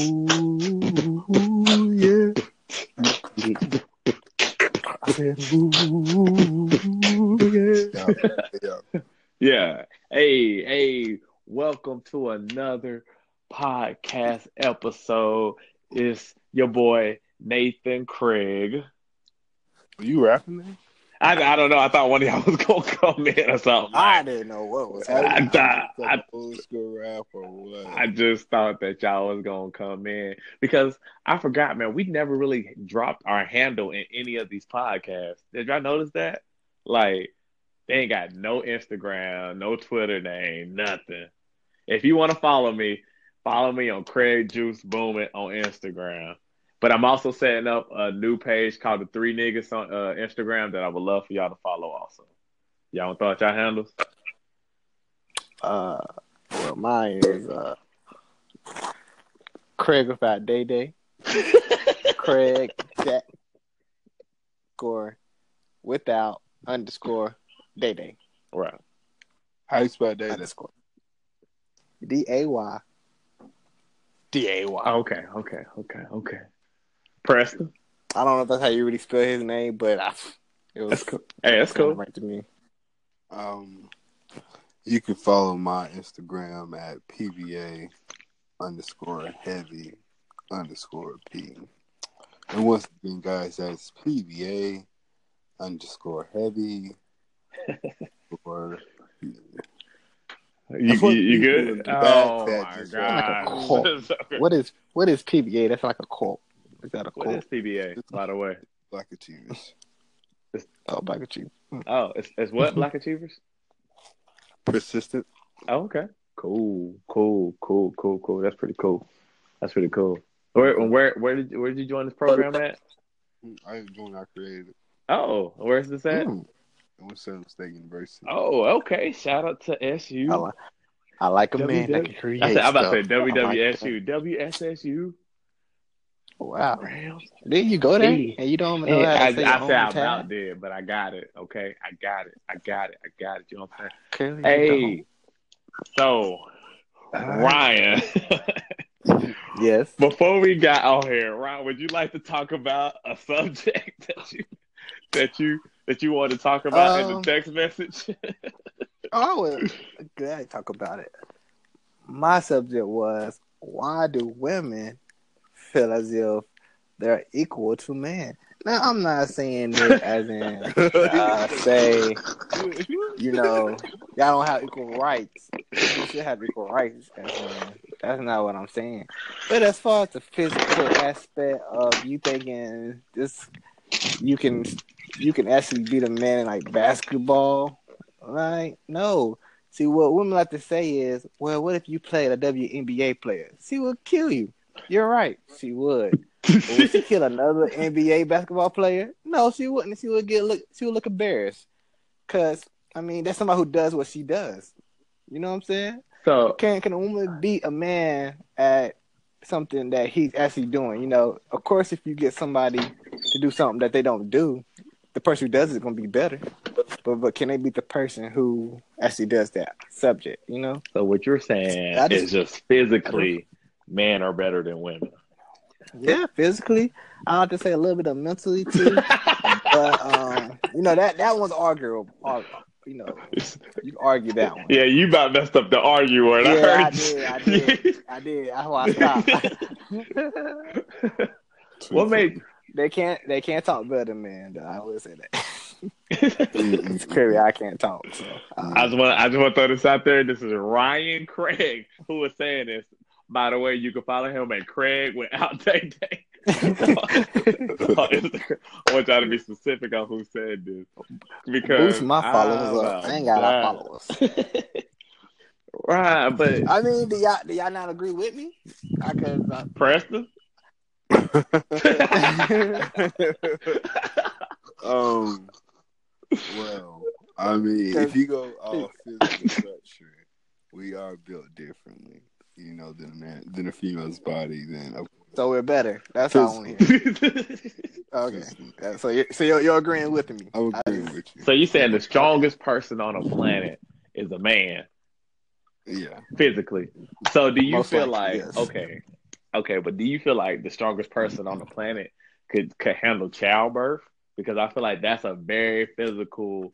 Ooh, yeah. I said, ooh, yeah. Yeah, yeah. Yeah. Hey, hey, welcome to another podcast episode. It's your boy Nathan Craig. Were you rapping there? I, I don't know. I thought one of y'all was gonna come in or something. I didn't know what was I, thought- I, old school rap or what? I just thought that y'all was gonna come in because I forgot, man. We never really dropped our handle in any of these podcasts. Did y'all notice that? Like, they ain't got no Instagram, no Twitter name, nothing. If you want to follow me, follow me on Craig Juice Boomin on Instagram. But I'm also setting up a new page called the Three Niggas on uh, Instagram that I would love for y'all to follow. Also, y'all want to throw out y'all handles? Uh, well, mine is uh, Craig without Day Day. Craig that score without underscore Day Day Right. How you spell that? underscore D A Y D A Y. Okay. Okay. Okay. Okay. Preston. I don't know if that's how you really spell his name, but I, it was That's cool. Hey, that's cool. right to me. Um, you can follow my Instagram at pba underscore heavy underscore p. And once again, guys, that's pba underscore heavy or You, you, you good? in the back Oh my just like a god! cult. What is what is PBA? That's like a cult. Is that a what cult? is PBA? By the way. Black Achievers. Oh, Black Achievers. Oh, it's, it's what Black Achievers? Persistent. Oh, okay. Cool, cool, cool, cool, cool. That's pretty cool. That's pretty cool. Where where where did where did you join this program at? I doing I created. Oh, where's this at? Mm, to State University. Oh, okay. Shout out to SU. I, like, I like a man that can create. I said, I'm about to say. I like WWSU, WSSU. That. Wow. Rams. Did you go there? Hey. And you don't even know how I, to say I your said I own about tag? did, but I got it. Okay, I got it. I got it. I got it. You know what I'm saying? you Hey, so don't. Ryan, Yes. before we got on here, Ryan, would you like to talk about a subject that you that you that you want to talk about in Um, the text message? Oh, I would glad to talk about it. My subject was why do women feel as if they're equal to men? Now, I'm not saying it as in uh, say, you know, y'all don't have equal rights. You should have equal rights. In, that's not what I'm saying. But as far as the physical aspect of you thinking this, you can you can actually beat a man in like basketball, right? No. See what women like to say is, well, what if you played a WNBA player? She would kill you. You're right. She would. But would she kill another NBA basketball player? No, she wouldn't. She would get look. She would look embarrassed. Cause I mean, that's somebody who does what she does. You know what I'm saying? so Can can a woman beat a man at something that he's actually doing? You know, of course, if you get somebody to do something that they don't do, the person who does it is gonna be better. But but can they beat the person who actually does that subject? You know? so what you're saying I just- is just physically, men are better than women. Yeah, physically. I have to say a little bit of mentally too. but um, you know that that one's arguable. Ar- You know, you argue that one. Yeah, you about messed up the argue word. I Yeah, heard I did, I did. I did. That's why I stopped. what made they can't. They can't talk better man. men. Though. I will say that. It's clearly I can't talk. So uh, I just want I just want to throw this out there. This is Ryan Craig who was saying this. By the way, you can follow him at Craig without Day Day. I want y'all to be specific on who said this because boost my followers up. I ain't got a lot of followers. Right, but I mean, do y'all do y'all not agree with me? I could. Uh, Preston, um. Well, I mean, if you go off physical structure, we are built differently, you know, than a man, than a female's body. Then of so we're better. That's all I want to hear. Okay. So you're, so you're, you're agreeing with me. I'm agreeing just- with you. so you saying the strongest person on the planet is a man Yeah. physically? So do you Most feel likely, like yes. okay? okay, but do you feel like the strongest person on the planet could could handle childbirth? Because I feel like that's a very physical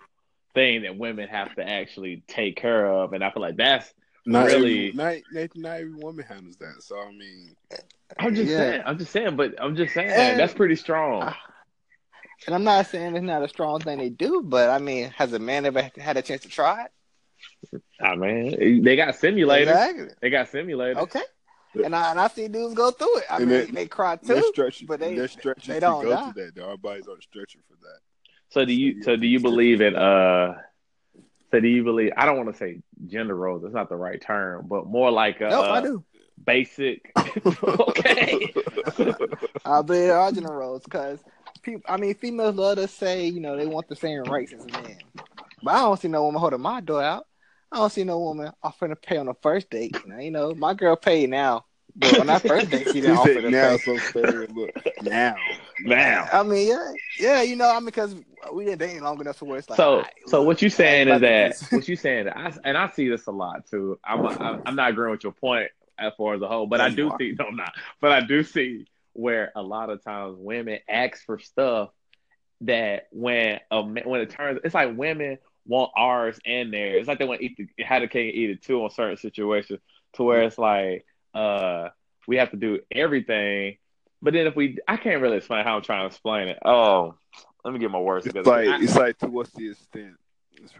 thing that women have to actually take care of, and I feel like that's Not really. every, not, not not every woman handles that. So I mean, I'm just Yeah. saying. I'm just saying. But I'm just saying And- that's pretty strong. And I'm not saying it's not a strong thing they do, but I mean, has a man ever had a chance to try it? I mean, they got simulators. Exactly. They got simulators. Okay. And I and I see dudes go through it. I And mean, they- they, cry they're too. stretching, but they- they're stretching they don't go die. to that. Our bodies aren't stretching for that. So do you? So do you believe in? Uh, so do? I don't want to say gender roles. That's not the right term, but more like uh, Nope, I do. basic. okay. I believe there are gender roles because people. I mean, females love to say you know they want the same rights as men, but I don't see no woman holding my door out. I don't see no woman offering to pay on the first date. You know, you know my girl paid now, but on that first date she didn't offer to now, pay. so fair. Look now, Now. I mean, yeah, yeah, you know, I mean, because we didn't date long enough to where it's like. So, all right, so what you saying is that what you saying? I, and I see this a lot too. I'm I'm, I'm not agreeing with your point as far as a whole, but I do see no, I'm not. But I do see where a lot of times women ask for stuff that when a when it turns, it's like women want ours and theirs. It's like they want to eat the how the cake eat it too on certain situations. To where it's like uh we have to do everything. But then if we, I can't really explain how I'm trying to explain it. Oh, let me get my words it's like I- it's like to what's the extent?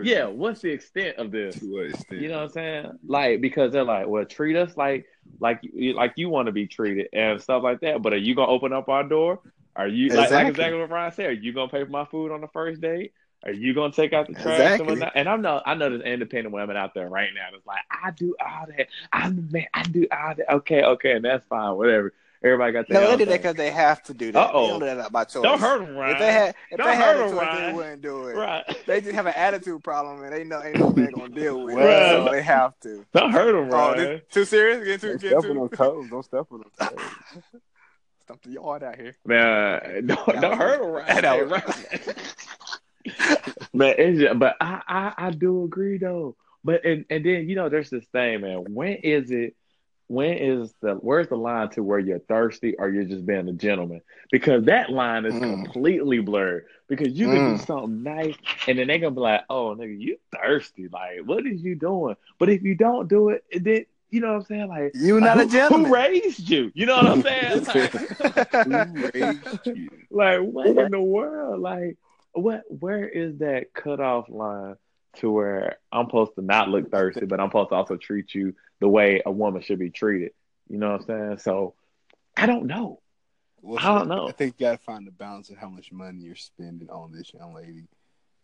Yeah, what's the extent of this? To what extent? You know what I'm saying? Like because they're like, well, treat us like like you like you want to be treated and stuff like that. But are you gonna open up our door? Are you like, like Exactly. exactly what Ryan said? Are you gonna pay for my food on the first date? Are you gonna take out the trash Exactly. and? And I know I know there's independent women out there right now that's like, I do all that. I'm the man. I do all that. Okay, okay, and that's fine. Whatever. Everybody got their No, they own did that because they have to do that. Uh-oh. They don't do that by choice. Don't hurt them, Ryan. If they had, if Don't they had hurt a 'em, choice, they Ryan. wouldn't do it. right. They just have an attitude problem, and they know ain't no man gonna deal with Right. it, so they have to. Don't hurt them, Oh, this, too serious? Getting too, Don't getting step on too. them toes. Don't step on them toes. Stomp the yard out here. Man, don't, don't hurt him, right? that was- right. but it's just, but I, I I do agree though. But and and then you know there's this thing, man. When is it? When is the where's the line to where you're thirsty or you're just being a gentleman? Because that line is Mm. completely blurred. Because you can do Mm. something nice and then they're gonna be like, "Oh, nigga, you thirsty? Like, what is you doing?" But if you don't do it, then you know what I'm saying? Like, You not a gentleman. Who raised you? You know what I'm saying? Like, Who raised you? like what in the world? Like what where is that cutoff line to where I'm supposed to not look thirsty, but I'm supposed to also treat you the way a woman should be treated? You know what I'm saying? So I don't know. Well, I don't know. I think you gotta find the balance of how much money you're spending on this young lady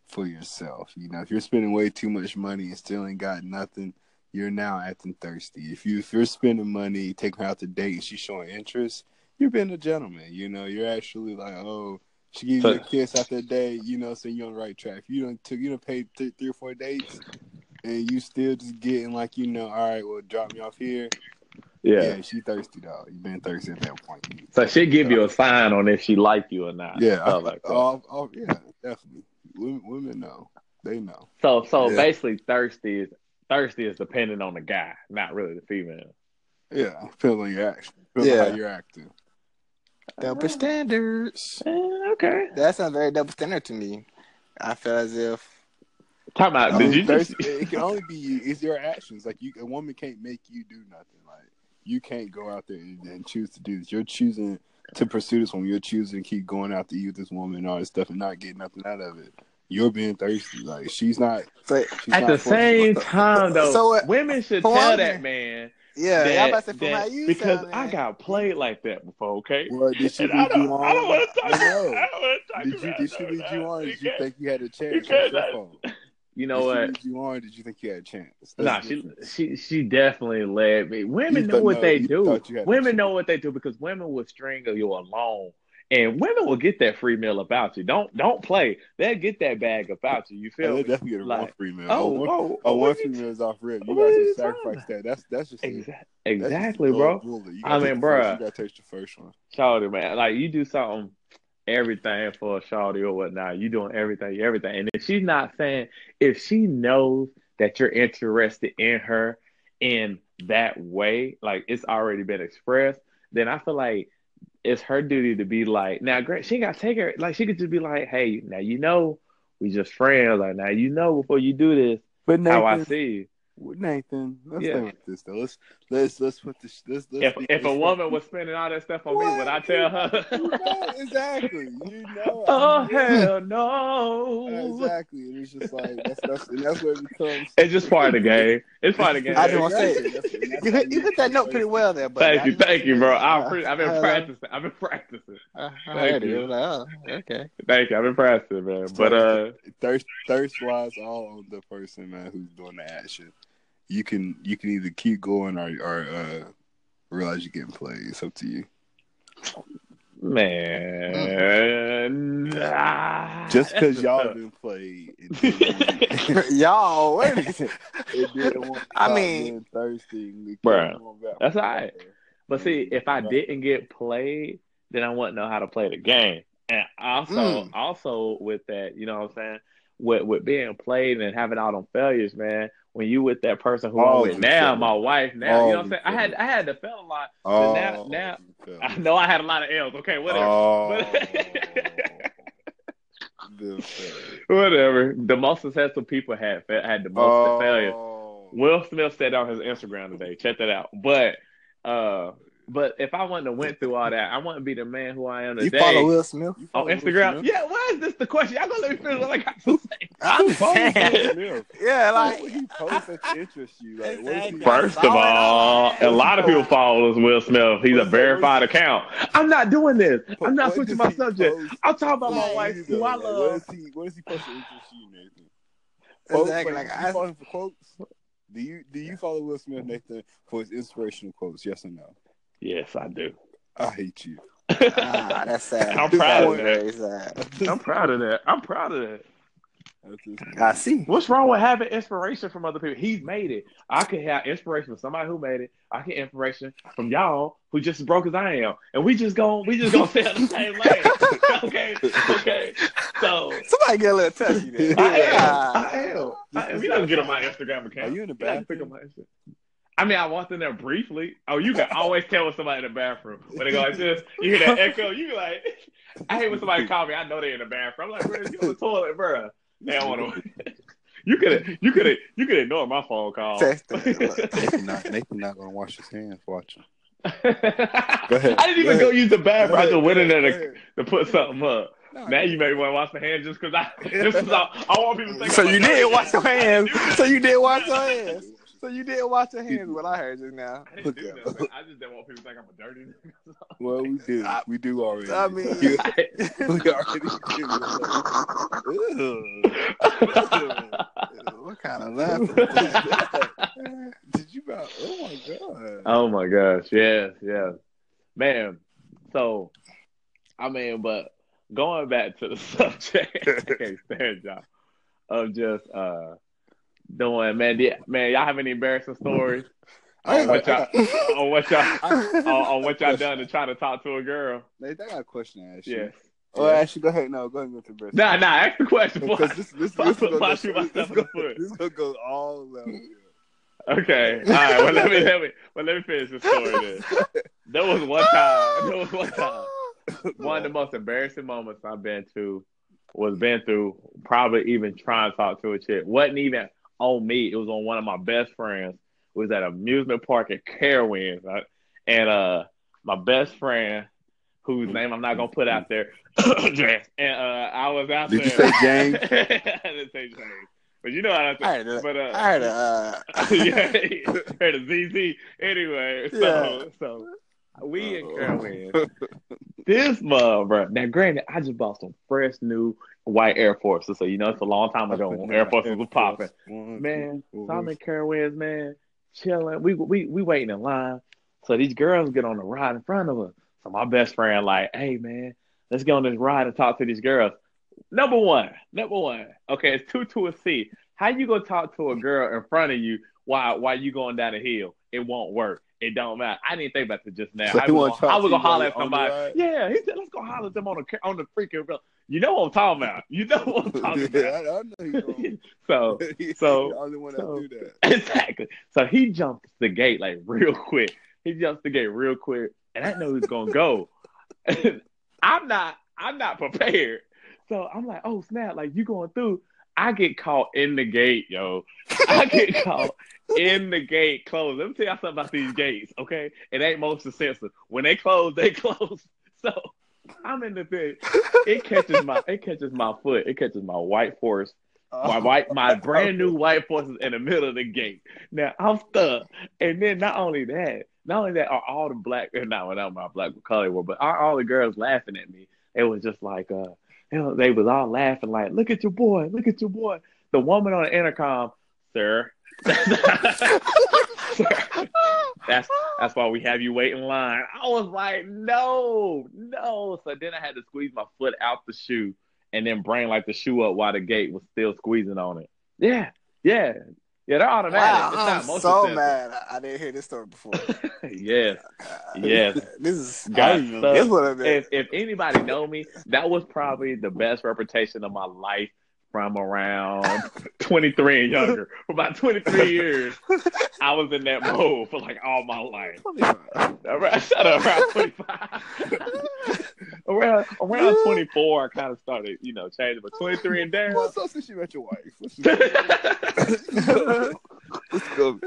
for yourself. You know, if you're spending way too much money and still ain't got nothing, you're now acting thirsty. If you if you're spending money, taking her out to date, and she's showing interest, you're being a gentleman. You know, you're actually like, oh, she gives you a kiss after a day. You know, so you're on the right track. If you don't took you don't pay th- three or four dates, and you still just getting like, you know, all right, well, drop me off here. Yeah. Yeah, she thirsty dog. You been thirsty at that point. So she'll give you a sign on if she like you or not. Yeah, Stuff like that. oh, oh, yeah, definitely. Women, women know. They know. so so Yeah. basically thirsty is thirsty is dependent on the guy, not really the female. Yeah, feeling your action. Depends Yeah. how you're acting. double standards. Eh, okay. That sounds very double standard to me. I feel as if Talk about did you just it can only be you. It's your actions. Like you, a woman can't make you do nothing. Like you can't go out there and, and choose to do this. You're choosing to pursue this woman. You're choosing to keep going out to you with this woman and all this stuff and not getting nothing out of it. You're being thirsty. Like she's not. so, She's at not the same time though, So, uh, women should tell one- that man yeah, that, about to say that- how you because sound, I got played like that before, okay? Well, did she And lead I don't, you on? I don't want to talk. I know. I don't want to talk Did you? Did she lead you no, on? you Did you can't- think you had a chance? you That's can't- your fault. You know what? you on? Did you think you had a chance? That's Nah, she she she definitely led me. Women know what no, they do. thought you had a Women know what they do because women will string you along, and women will get that free meal about you. Don't don't play. They'll get that bag about you. You feel they me? definitely get a Like, free meal. Oh, one, oh, oh, one free meal is off rip. You guys just sacrifice that. That's that's just a- Exa- that's exactly, a bro. I mean, take the first- bruh. You gotta taste the first one. Shawty, man. Like you do something, everything for a shawty or whatnot. You doing everything, everything. And if she's not saying, if she knows that you're interested in her in that way, like it's already been expressed, then I feel like it's her duty to be like, now, great, she got to take her. Like, she could just be like, hey, now you know, we just friends. Like, now you know, before you do this, But how I see you. Nathan, let's Yeah. think like this though. Let's let's let's put this. Let's, let's If be- if a let's- woman was spending all that stuff on me, would I tell her? You know, exactly. You know. oh I'm- hell no! Exactly. And it's just like that's that's and that's where it becomes. It's just part of the game. It's part of the game. I just want to say, Exactly. That's- that's you hit, you hit that note pretty well there, but Thank you, thank you, bro. I appre- I've been I- I- practicing. I've been practicing. I, I Thank you. Like, oh, okay. Thank you. I've been practicing, man. But uh, thirst thirst lies all on the person man who's doing the action. You can you can either keep going or or uh, realize you're getting played. It's up to you. man, nah. Just because y'all been played, didn't, play Y'all, wait a minute. it didn't want to I mean- thirsty. and it kept Bruh, going back. that's all right. But see, if I didn't get played, then I wouldn't know how to play the game. And also, Mm. also with that, you know what I'm saying? With with being played and having all them failures, man. When you with that person who I'm with now, my wife now, you know what I'm saying? I had I had to fail a lot. Oh, now- now- I know I had a lot of L's. Okay, whatever. Oh, whatever. The most successful people had had the most Oh. failures. Will Smith said on his Instagram today. Check that out. But uh, but if I wouldn't have went through all that, I wouldn't be the man who I am today. You today. follow Will Smith? You on follow Will Instagram. Smith? Yeah, why is this the question? Y'all gonna let me finish what I got to say? I'm You Will saying. Smith. Yeah, Like, like what he posts that interests you? Like, what is he? Exactly. First of all, a lot of people follow Will Smith. He's a verified account. I'm not doing this. I'm not What switching my subject. I'm talking about my wife, who? I love. What is he? What does he post to interest you, Nathan? Quotes, Exactly, like, like, I- follow him for quotes? Do you do you follow Will Smith, Nathan, for his inspirational quotes? Yes or no? Yes, I do. I hate you. ah, that's sad. I'm proud of Very sad. I'm proud of that. I'm proud of that. I see. What's wrong with having inspiration from other people? He's made it. I could have inspiration from somebody who made it. I get inspiration from y'all who just as broke as I am, and we just go we just gonna stay in the same lane. okay, okay. So Somebody get a little touchy there. I am. I am. I am. You don't get on my Instagram account. Are you in the You don't pick up my Instagram. I mean, I walked in there briefly. Oh, you can always tell when somebody in the bathroom. When they go like this, you hear that echo. You be like, I hate when somebody call me. I know they in the bathroom. I'm like, bro, you on the toilet, bro. They don't want to. You could you could you could ignore my phone call. Nathan not Nathan not gonna wash his hands watching. I ahead. I didn't even Go go use the bathroom. I just went in there to, to put something up. No, Now you may want to wash my hands just because I just 'cause I, I want people to think. So you did wash your hands. I didn't do So you did wash your hands. So you didn't wash your hands. What I heard just now. I didn't do that. man. I just didn't want people to think I'm a dirty. nigga. Well, we do. We do already. I mean- we already do. What kind of laughter? Ugh. Did you about? Oh my god. oh my gosh! Yes, yes, man. So, I mean, but going back to the subject, I can't stand y'all of just uh doing man. Did, man, y'all have any embarrassing stories on what y'all on what y'all on, on what y'all done to try to talk to a girl? Nathan, I got a question to ask you. Yes. Oh, actually, go ahead. No, go ahead and go to the. Nah, nah. Ask the question. Because this, this, this, this, put is my gonna shoot go, this, the gonna, foot. this is gonna go all level. Okay. All right. Well, let me let me well let me finish the story. Then. There was one time. There was one time. One of the most embarrassing moments I've been to was been through. Probably even trying to talk to a chick. wasn't even on me. It was on one of my best friends. It was at amusement park at Carowinds, right? and uh, my best friend, whose name I'm not gonna put out there, and uh, I was out Did there. you say James? I didn't say James, but you know what I said. I heard it. But uh, I heard it. Uh, yeah, heard a ZZ. Anyway, so Yeah. so we in Carolyn. This mother, bro. Now, granted, I just bought some fresh new white Air Forces, so you know it's a long time ago when Air Forces was popping. Man, so I'm in Carowinds, man, chilling. We we we waiting in line. So these girls get on the ride in front of us. So my best friend like, hey man, let's get on this ride and talk to these girls. Number one, number one. Okay, it's two to a C. How you gonna talk to a girl in front of you while while you going down the hill? It won't work. It don't matter. I didn't think about it just now. So I was gonna, I was gonna holler at you on the somebody. Yeah, he said, let's go holler at them on the on the freaking. You know what I'm talking about. You know what I'm talking yeah, about. I, I know so so- the only one so- that do that. exactly. So he jumps the gate like real quick. He jumps the gate real quick. and I know he's gonna go. I'm not. I'm not prepared. So I'm like, oh snap! Like you going through? I get caught in the gate, yo. I get caught in the gate closed. Let me tell y'all something about these gates, okay? It ain't most sensitive. When they close, they close. So I'm in the thing. It catches my it catches my foot. It catches my white horse. My white my brand new white horse is in the middle of the gate. Now I'm stuck. And then not only that, not only that are all the black not without my black color were, but are all the girls laughing at me. It was just like uh you know, they was all laughing like, look at your boy, look at your boy. The woman on the intercom, sir, that's that's why we have you wait in line. I was like, no, no. So then I had to squeeze my foot out the shoe and then bring like the shoe up while the gate was still squeezing on it. Yeah, yeah, yeah. They're automatic. Wow, I'm so mad. I didn't hear this story before. yes, uh, yes. This is Got this what. If if anybody know me, that was probably the best reputation of my life from around 23 and younger. For about 23 years, I was in that mode for like all my life. Around, shut up, around 25. around around 24, I kind of started, you know, changing. But 23 and down. What's up since you met your wife? What's Let's go.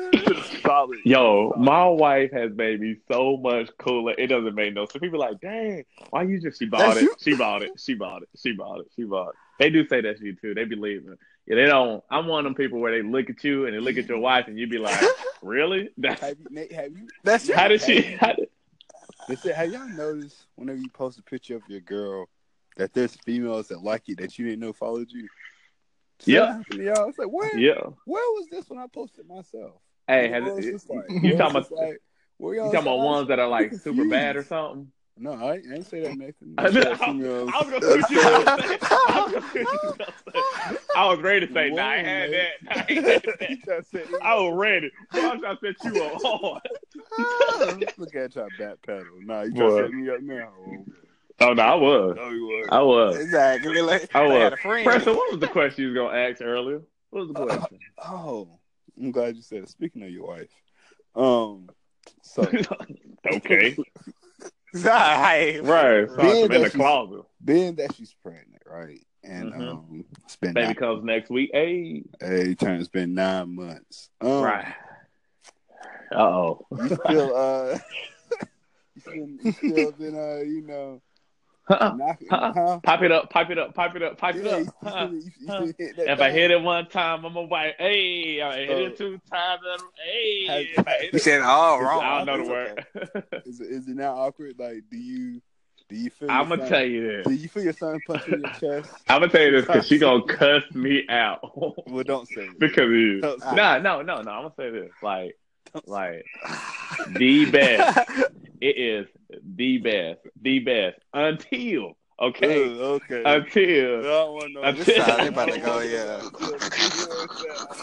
Solid. Yo, my wife has made me so much cooler. It doesn't make no sense. People are like, dang, why you just she bought That's it. you? She bought it. She bought it. She bought it. She bought it. They do say that's you too. They believe it. Yeah, they don't. I'm one of them people where they look at you and they look at your wife and you be like, really? That's, Have you, Nate, have you? That's how did she? How did, They said, have y'all noticed whenever you post a picture of your girl that there's females that like it that you didn't know followed you? Does that Yeah. happen to y'all? It's like, where, yeah. where was this when I posted myself? Hey, has it, like? you talking about like? You talking about ones that are like super bad or something? No, I, I ain't say that, Nathan. I I was gonna females. I was gonna see you were. I was gonna see you were. I was ready to say, nah, I had that. I had that. Just I was ready. I set you up hard. Look at y'all back pedal. Nah, you trying to set me up now. Oh no, I was. You were. I was. exactly. Like, I I was. had a friend. Preston, what was the question you was gonna ask earlier? What was the question? Oh, I'm glad you said it. Speaking of your wife, um, so okay. Right. Right. So Being I'm in the closet. being that she's pregnant, right, and Mhm. um, it's been Baby nine, comes next week. Hey. hey, turn it's been nine months. Um, Right. Uh oh. You still uh, you still, you still been uh, you know, knocking, Uh-uh. huh? Pipe it up, pipe it up, pipe it up, pipe it Yeah, up. Huh. still, you, you Huh. still hit that If I hit it one time, I'm a white. Hey, I hit it two times. I'm, hey, have- I hit You it- said all wrong. I don't know the It's word. Is it, is it now awkward? Like, do you do you feel? I'm gonna son- tell you this. Do you feel your son punching your chest? I'm gonna tell you this because she gonna cuss me out Well, don't say it. because you. Don't No, no, no, no. I'm gonna say this. Like, like the best. It is the best, the best until okay, okay. Until want to. Until- This they about to go, yeah.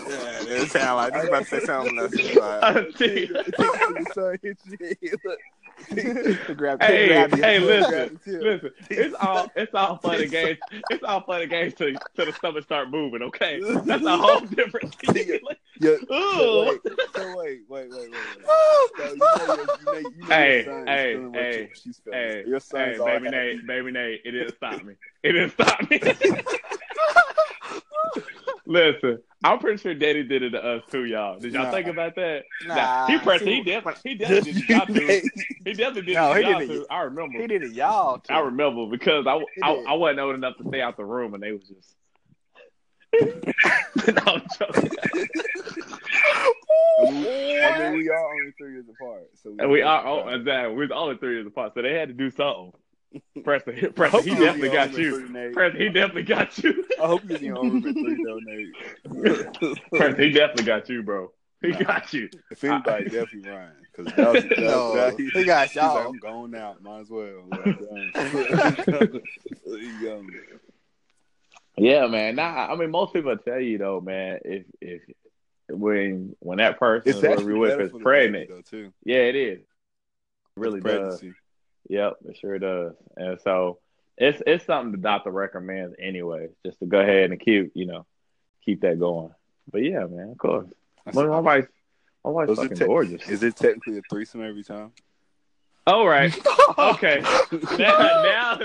Yeah, it sound like you about to say something else. It's like, until. to grab, Hey, grab hey, To listen, grab you too. Listen, it's all it's all fun and games. It's all fun and games till, till the stomach start moving. Okay, that's a whole different thing. Like, Yeah. So wait, so wait, wait, wait, wait, wait. So you know, you know, you know Hey, your son is hey, hey, you- she's feeling. Hey, your son's hey, baby happy. Nate, baby Nate, it didn't stop me. It didn't stop me. Listen, I'm pretty sure Daddy did it to us too, y'all. Did y'all Nah. think about that? Nah, he pressed. He definitely, he definitely did it y'all too. He definitely did No, he y'all too. I remember. he did it, y'all. Too. I remember because I, I. I wasn't old enough to stay out the room and they was just. no, I'm joking. I mean, I mean, we are only three years apart. So And we are oh, exactly. We was only three years apart, so they had to do something. Preston, Preston, he definitely got you. own Preston, he definitely got you. I hope you're in your own room at three, though, Nate. Preston, he definitely got you, bro. He Nah. got you. If anybody, definitely Ryan. Because that was, that, No, that, he got he's y'all. I'm going out. Might as well. There. Yeah, man. Nah, I mean, most people tell you though, man. If if when when that person It's is where with is pregnant, baby, though, too. yeah, it is. It really With does. Pregnancy. Yep, it sure does. And so it's it's something the doctor recommends anyway, just to go ahead and keep you know keep that going. But yeah, man, of course. That's- My, my wife, my wife's Was fucking te- gorgeous. Is it technically a threesome every time? All right. Okay. now, now,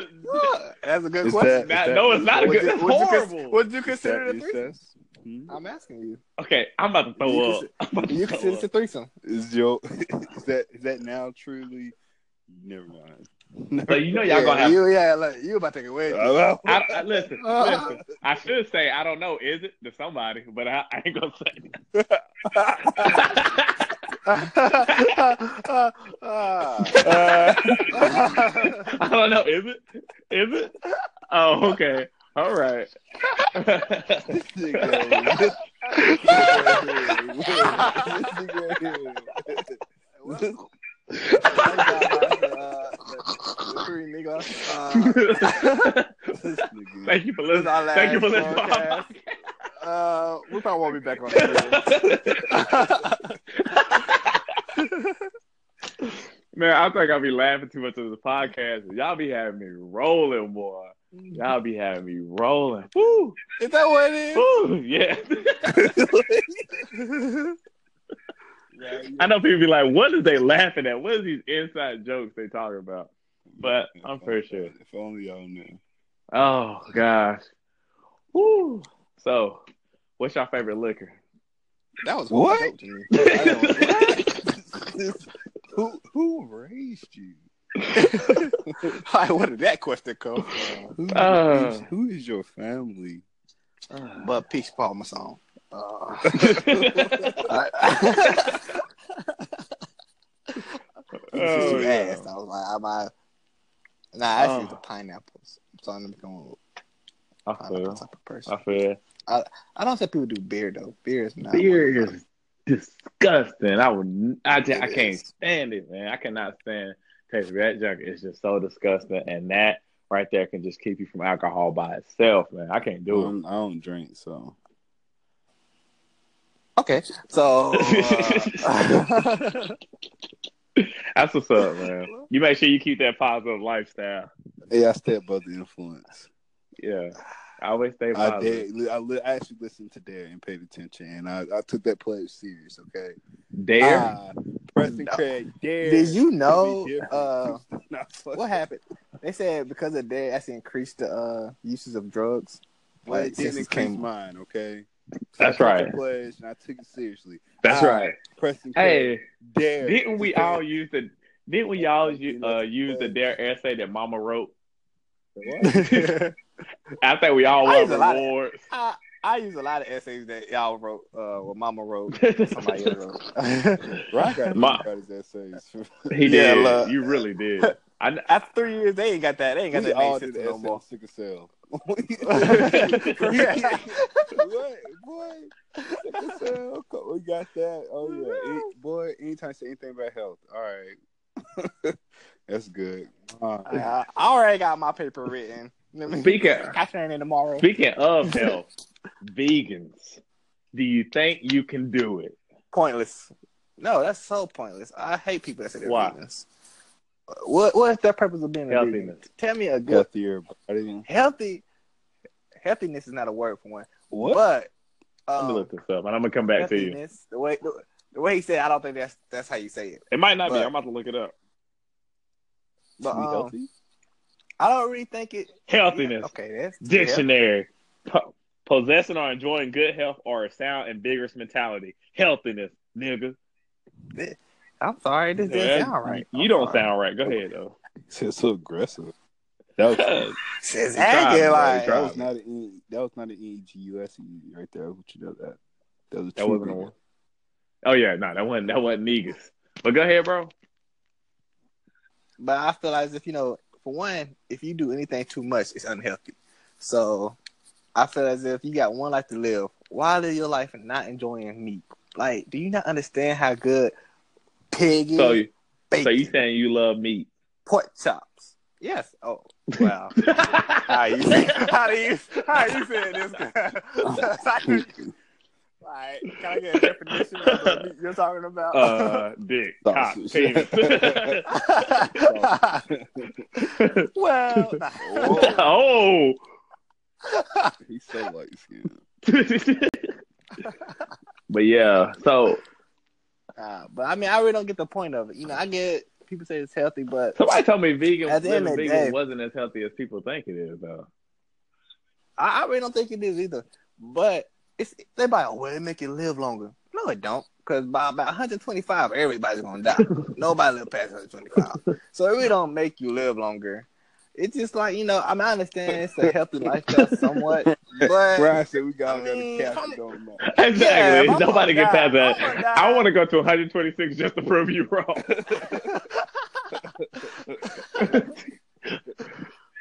That's a good Is question. that- that- no, it's not a good. you- That's would you horrible. Would you consider that it a threesome? incest? Hmm? I'm asking you. Okay, I'm about to throw You up. I'm to You consider it a threesome? Is your is that is that now truly? Never mind. So you know y'all gonna have. you, yeah, like, you about to get away. I, I, listen, listen. I should say I don't know. Is it to somebody? But I, I ain't gonna say. uh, I don't know. Is it? Is it? Oh, okay. All right. This nigga, this nigga, this nigga. Thank you for listening. Thank you for listening. to our broadcast. podcast. Uh, we probably won't be back on that. Man, I think I'll be laughing too much of the podcast. Y'all be having me rolling, boy. Y'all be having me rolling. Woo, Is that what it is? woo, yeah. is? I know people be like, "What is they laughing at? What is these inside jokes they talking about?" But I'm pretty sure. If only y'all knew. Oh gosh. Woo. So, what's your favorite liquor? That was What? joke to me. I didn't- who who raised you? Like, where did that question come from? Who, Uh. is, who is your family? But Peach Palmer song. Uh, oh, yeah. asked. I was like, am I? Nah, actually, Oh. the pineapples. I'm starting to become I a pineapple feel. type of person. I feel. I I don't say people do beer though. Beer is not. Beer is disgusting. I would. I, just, I can't stand it, man. I cannot stand taste of that junk. It's just so disgusting, and that right there can just keep you from alcohol by itself, man. I can't do it. Um, I don't drink, so Okay, so uh, That's what's up, man. You make sure you keep that positive lifestyle. yeah, I stay above the influence. Yeah, I always stay I positive. did. I, li- I actually listened to Dare and paid attention, and I, I took that pledge serious. Okay, Dare. Ah, Preston No. Craig. Dare. did you know uh, Nah, what happened? They said because of that, that's increased the uh, uses of drugs. Well, Like, it didn't increase came- mine. Okay, That's right. Pledge, and I took it seriously. That's Ah, right. Preston Craig. Hey, Dare. didn't we all say- use the? Didn't we all u- uh, use the Dare essay that Mama wrote? I, I think we all I won use a rewards. I use a lot of essays that y'all wrote. Uh, well, Mama wrote. Somebody else wrote. Ron got Ma- got his essays. He Yeah, did. look. You really did. I, After three years, they ain't got that. They ain't got that all main did system the no more. on sickle cell. Yeah. what, boy? We got that. Oh yeah, boy. Anytime say anything about health, all right, that's good. Uh, I, I already got my paper written. Speaking- I turn in tomorrow. speaking of health, vegans, do you think you can do it? Pointless. No, that's so pointless. I hate people that say they're Why? vegans. What What is the purpose of being a vegan? Healthiness. Tell me a good healthier body. healthy. Healthiness is not a word for one, What? but I'm um, gonna look this up, and I'm gonna come back to you. healthiness. The way the, the way he said, I don't think that's that's how you say it. It might not be. I'm about to look it up. But um, healthy? I don't really think it. Healthiness. Yeah, okay, that's Dictionary. Po- possessing or enjoying good health or a sound and vigorous mentality. Healthiness, nigga. I'm sorry, this doesn't sound right. You I'm don't sorry. sound right. Go ahead though. It's so aggressive. That was Says He tried, hanging bro. He like tried. was not an E, that was not an EGUS right there. What you know that? That was a that wasn't nigga. one. Oh yeah, no, that wasn't that wasn't negus. But go ahead, bro. But I feel as if you know, for one, if you do anything too much, it's unhealthy. So I feel as if you got one life to live. Why live your life and not enjoying meat? Like, do you not understand how good pig? So, you- bacon, so you saying you love meat? pork chops? Yes. Oh, wow. how do you how do you how you saying this? Like, can I get a definition of the meat you're talking about? uh, dick, cock, penis. well, nah. oh. He's so light skinned. but yeah, so Uh, but I mean, I really don't get the point of it. You know, I get people say it's healthy, but Somebody told me vegan, At the end of vegan day- wasn't as healthy as people think it is, though. I, I really don't think it is either. But it's they by oh, well, it make you live longer. No, it don't. Because by about 125, everybody's gonna die. Nobody live past 125. So it really don't make you live longer. It's just like you know. I mean, I understand it's a healthy lifestyle somewhat, but Brian said we gotta I go mean, to if Castle I'm- Exactly. Yeah, if Nobody gonna gets past that. I'm gonna die. I want to go to 126 just to prove you wrong.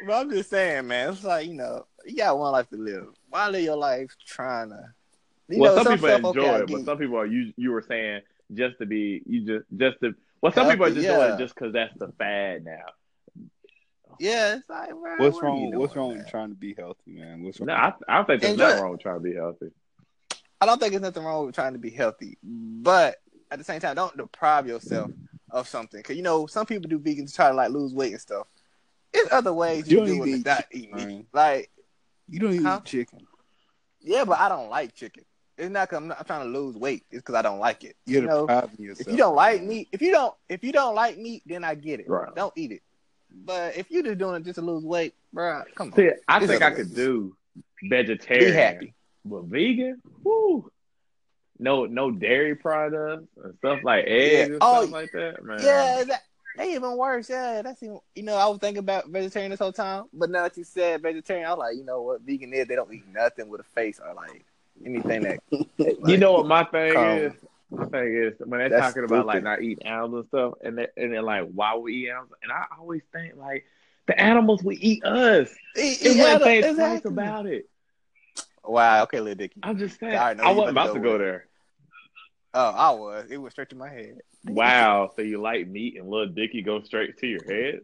But I'm just saying, man. It's like you know, you got one life to live. Why live your life trying to? You well, know, some, people stuff, enjoy okay, it, but some people are. You you were saying just to be you just just to. Well, some Healthy, people are just doing it just because that's the fad now. Yeah, it's like, bro, What's what are you wrong? What's wrong man? with trying to be healthy, man? What's wrong? No, I, I don't think there's Enjoy nothing wrong with trying to be healthy. I don't think there's nothing wrong with trying to be healthy, but at the same time, don't deprive yourself of something. Cause you know, some people do vegan to try to like lose weight and stuff. There's other ways You you, don't it even without eat eating meat. Like, you don't Huh? eat chicken. yeah, but I don't like chicken. It's not because I'm, not, I'm trying to lose weight. It's because I don't like it. You're you know, depriving yourself. if you don't like meat, if you don't, if you don't like meat, then I get it. Right. Don't eat it. But if you're just doing it just to lose weight, bro, come on. See, I There's think I could do vegetarian. Be happy. But vegan, woo. No, no dairy products and stuff like eggs and Oh, like that, man. Yeah, that, they even worse. Yeah, that's even. You know, I was thinking about vegetarian this whole time, but now that you said vegetarian, I was like, you know what, vegan is they don't eat nothing with a face or like anything that. you know what my thing Come. is? My thing is when they're That's talking about like not eating animals and stuff, and they, and they're like, why we eat animals? And I always think like the animals would eat us. Eat- It eat wasn't other- exactly. about it. Wow. Okay, Lil Dicky. I'm just saying. I know I wasn't about to go go there. Oh, I was. It went straight to my head. Wow. So you like meat and Lil Dicky go straight to your head?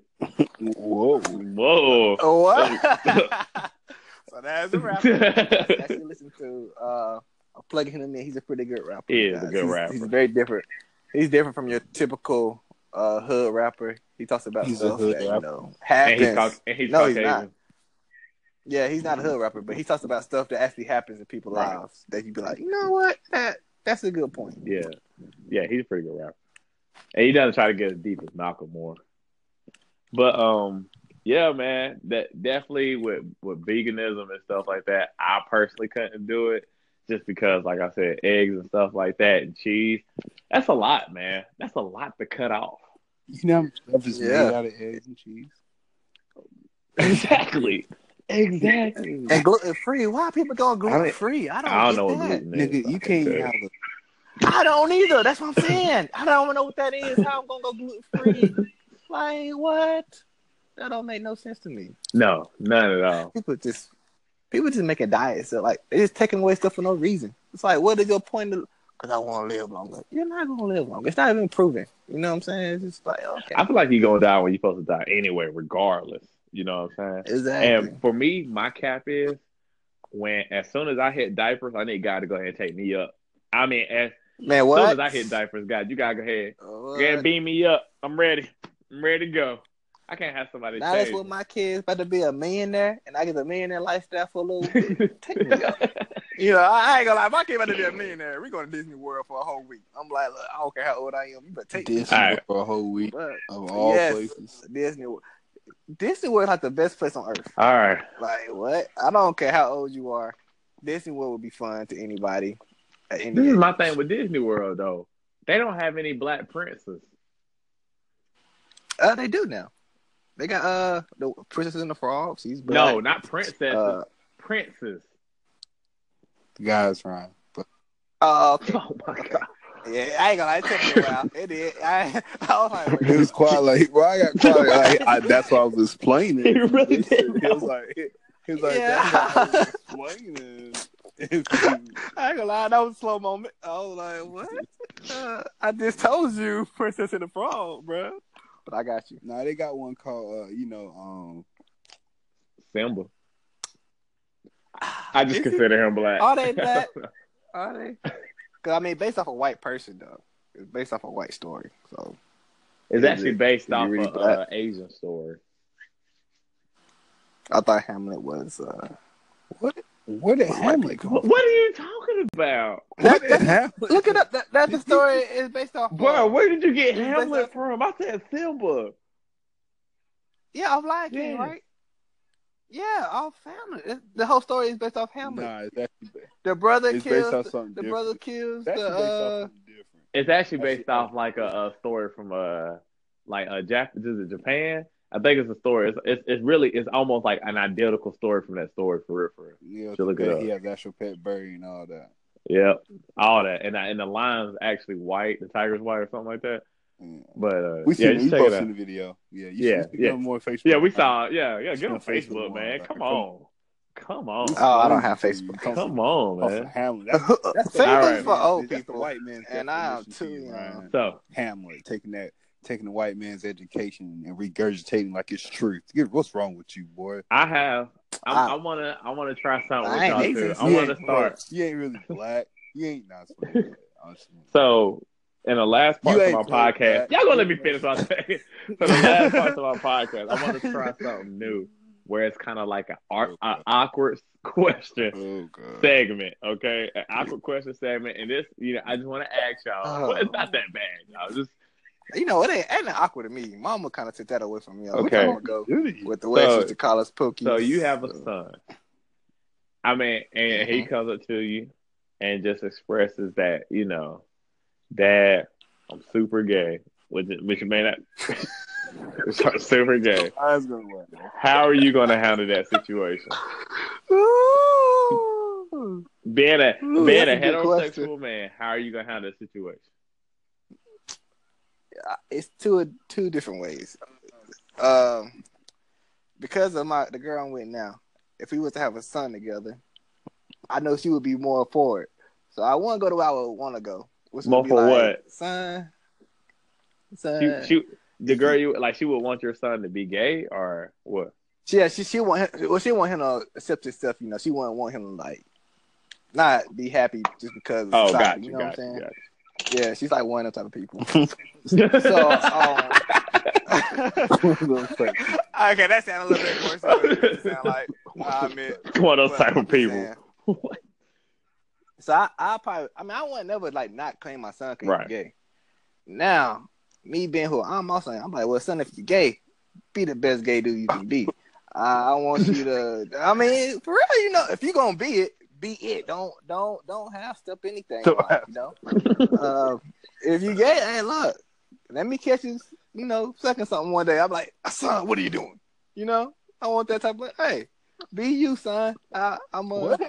Whoa. Whoa. Oh, what? so that's a rapper. That's actually listen to. Uh, plugging him in. He's a pretty good rapper. He is a good He's- rapper. He's very different. He's different from your typical uh, hood rapper. He talks about He's a stuff hood that you rapper. know and he's, happens. And he's No, he's not. Yeah, he's not a hood rapper, but he talks about stuff that actually happens in people's Right. lives. That you be like, you know what? That that's a good point. Yeah, yeah, he's a pretty good rapper, and he doesn't try to get as deep as Malcolm Moore. But um, yeah, man, that definitely with with veganism and stuff like that, I personally couldn't do it just because, like I said, eggs and stuff like that and cheese. That's a lot, man. That's a lot to cut off. You know how much stuff is Yeah. made out of eggs and cheese? Exactly, exactly. And gluten free. Why are people going gluten free? I don't. I don't know what that. gluten is. Nigga, you can't tell you. have a I don't either. That's what I'm saying. I don't even know what that is. How I'm gonna go gluten free? like what? That don't make no sense to me. No, none at all. People just people just making diets. So like they're just taking away stuff for no reason. It's like what is your point? Because I want to live longer. You're not gonna live longer. It's not even proven. You know what I'm saying? It's just like okay, I feel like you're gonna die when you're supposed to die anyway, regardless. You know what I'm saying? exactly. And for me, my cap is when as soon as I hit diapers, I need God to go ahead and take me up. I mean, as Man, soon what? as I hit diapers, God, you gotta go ahead, What? go ahead and beam me up. I'm ready. I'm ready to go. I can't have somebody Now that's change. what my kids about to be a millionaire, and I get a millionaire lifestyle for a little bit. Take me up. You know, I, I ain't gonna lie. My kid about to be a millionaire. We going to Disney World for a whole week. I'm like, look, I don't care how old I am. You better take me. Disney All right. for a whole week But of all Yes. places. Disney, World- Disney World is like the best place on earth. All right. Like what? I don't care how old you are. Disney World would be fun to anybody. At any This is my thing with Disney World though. They don't have any black princes. Uh, they do now. They got uh the Princess and the Frog. She's black. No, not princesses. Uh, princes. The guy's Ryan. But oh, okay. Oh my god. Yeah, I ain't gonna lie. It took me a while. It did. I, I was like, it was quite like, well, I got quite like, I, that's why I was explaining. He really He did. was like, he was like, Yeah. that's why I was explaining. I ain't gonna lie, that was a slow moment. I was like, what? Uh, I just told you Princess and the Frog, bro. But I got you. nah, they got one called, uh, you know, um, Simba. I just consider him black. Are they black? Are they? Cause I mean, based off a white person though. It's based off a white story. So It's actually it- based off really of uh, Asian story. I thought Hamlet was uh what? Where did Hamlet come What, what are you talking about, Where Look, did Hamlet? Look it up. That, that's the story is based off. bro? uh, Where did you get Hamlet off- from? I said Simba. Yeah, off Lion King, Yeah. right? Yeah, off Hamlet. It- The whole story is based off Hamlet. Nah, it's actually, The brother it's kills. based off The, different. brother kills It's actually the. based off Uh, something different. It's actually Actually, based off like a, a story from uh like a Jap- is it Japan. I think it's a story. It's, it's it's really it's almost like an identical story from that story for real. For real. Yeah, So look it that up. he has actual pet berry and all that. Yep, all that, and and the lion's actually white, the tiger's white or something like that. Yeah. But uh, We yeah, seen just we check it out. the video. Yeah, you Yeah, yeah. yeah. more Facebook. Yeah, we saw. Yeah, yeah. Get on on Facebook Facebook, man. like, Come come- on, come on, Oh, I don't have Facebook. Come, come on, come man. Hamlet. That's, that's the, Facebook Alright, is for old that's the people, white man's and I am too to you, young. Ryan. So Hamlet taking that, taking the white man's education and regurgitating like it's truth. What's wrong with you, boy? I have. I- I wanna. I wanna try something with y'all too. I wanna start. You ain't really black. You ain't not. black. So, in the last part of my podcast, black. y'all gonna let me finish what I'm saying. So, the last part of my podcast, I want to try something new, where it's kind of like an ar- a awkward question Oh segment. Okay, an awkward question segment, and this, you know, I just want to ask y'all. Oh. well, it's not that bad, y'all. Just you know, it ain't, ain't awkward to me. Mama kind of took that away from me. a Okay. long ago Really? with the way So- she used to call us Pookie. so you have a son. I mean, and he mm-hmm. comes up to you and just expresses that, you know, Dad, I'm super gay, which which may not super gay. I was gonna win. How are you going to handle that situation? Being a Ooh, being a that's a heterosexual question. man, how are you going to handle that situation? It's two two different ways. Um, because of my the girl I'm with now, if we was to have a son together, I know she would be more for it. So I want to go to where I would want to go. Which More for like, what? Son, son. She, she the girl you like she would want your son to be gay or what? Yeah, she she want him, well she want him to accept his stuff. You know, she wouldn't want him to like not be happy just because. Of Oh, society, got you, know got what I'm saying? got Yeah, she's like one of them type of people. So, um, okay, that sounds a little bit worse. than sound like I meant. one of those type of people. So I, I probably, I mean, I wouldn't never like not claim my son because Right. he's gay. Now, me being who I'm also, I'm like, well, son, if you're gay, be the best gay dude you can be. I, I want you to, I mean, for real, you know, if you're gonna be it, be it. Don't, don't, don't half step anything. Like, you know, uh, if you gay, hey, look, let me catch you, you know, sucking something one day. I'm like, son, what are you doing? You know, I want that type of, hey, be you, son. I, I'm a. What?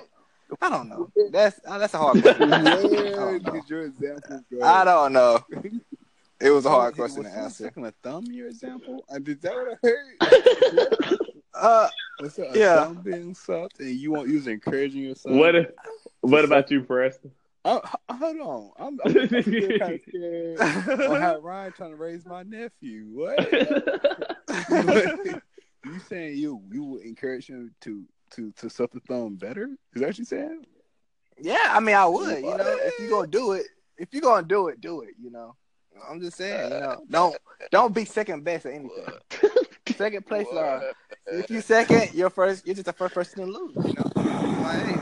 I don't know. That's uh, that's a hard question. Where I don't know. did your example go? I don't know. It was a hard Was question to answer. Sucking a thumb, your example? I did that what I heard? Uh, Was it a Yeah. thumb being sucked, and you want you was encouraging yourself. what if, what about you, Preston? I, I- hold on, I'm, I'm, I'm still kind of scared on how Ryan trying to raise my nephew. What? you saying you you would encourage him to to to suck the thumb better? Is that what you saying? yeah, I mean, I would. You know, if you're gonna do it, if you're gonna do it, do it. You know, I'm just saying. You know, don't don't be second best at anything. Second place, uh, if you second, you're first. You're just the first person to lose. You know. Like,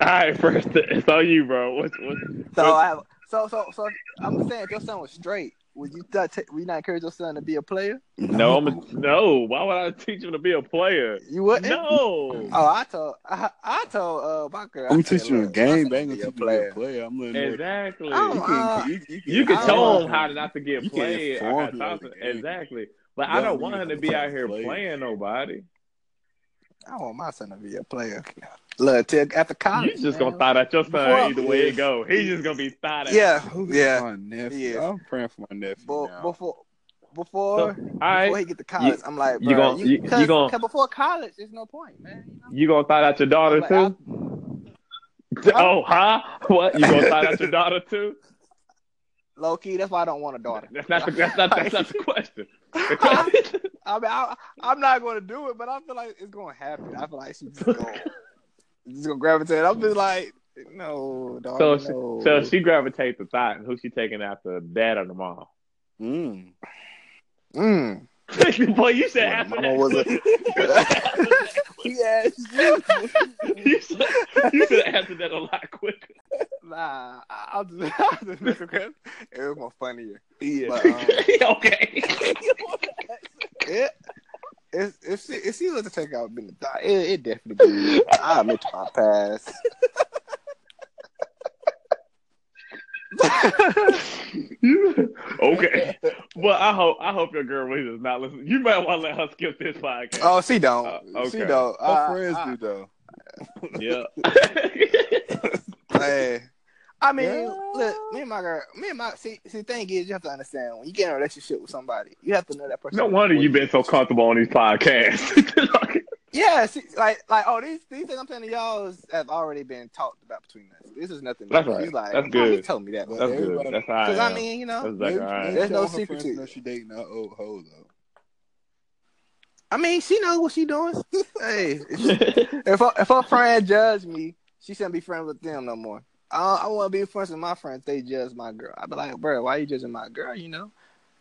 All right, first, it's on you, bro. What's what's so I have, so so so I'm just saying, if your son was straight, would you not t- would you not encourage your son to be a player? no, I'm a, no. Why would I teach him to be a player? You wouldn't. No. Oh, I told I, I told uh my girl. I'm teaching him a game, my but I son ain't be gonna a teach him be a player. I'm letting Exactly. Oh, You uh, can, you, you can, You can tell him how to not to get You played. or inform how to him talk of the to- game. Exactly. But I don't want him to be out here play. playing nobody. I want my son to be a player. Look, till after college. You just man. gonna thought at your son Before- either way it go. He's just gonna be thought at. Yeah, Who's yeah. my nephew? He is. I'm praying for my nephew Bo- now. before before So, all before he get to college, I'm like, you bro, gon- you, you- cause, you gon- cause before college, there's no point, man. You know? You gonna thought at your daughter Like, too? Oh, huh? What? You gonna thought at your daughter too? Low key, that's why I don't want a daughter. That's not the, that's not that's not the question. The question- I mean, I, I'm not going to do it, but I feel like it's going to happen. I feel like she's just going, just going to gravitate. I'm just like, no, dog, so she, no. so she gravitates to thought, and who she taking after, dad or the mom? Mm. Mm. Boy, you said Well, after mama that. was a- He you. you said you should have answered that a lot quicker. Nah, I- I'll just, I'll just mess with it. It was more funnier. Yeah. But, um, okay. it, if if she, if she was to take out been the thought, it, it definitely be. I admit to my past. okay. Well, I hope I hope your girl really does not listen. You might want to let her skip this podcast. oh, she don't. Uh, She don't. Her I- friends I- do though. Yeah. Hey. I mean, Yeah. look, me and my girl, me and my see, see. The thing is, you have to understand when you get in a relationship with somebody, you have to know that person. no wonder you've been so comfortable on these podcasts. Yeah, see, like, like, oh, these these things I'm telling y'all is, have already been talked about between us. This is nothing. That's right. He's like, That's oh, he good. told me that. That's That's good. That's how I Because I am. mean, you know, exactly Maybe- right. There's no want her secret friends to it. she dating an old hoe though. I mean, she knows what she doing. hey, if, she- if her, if her friend judge me, she shouldn't be friends with them no more. I, I want to be friends with my friends. They judge my girl. I'd be like, bro, why you judging my girl? You know,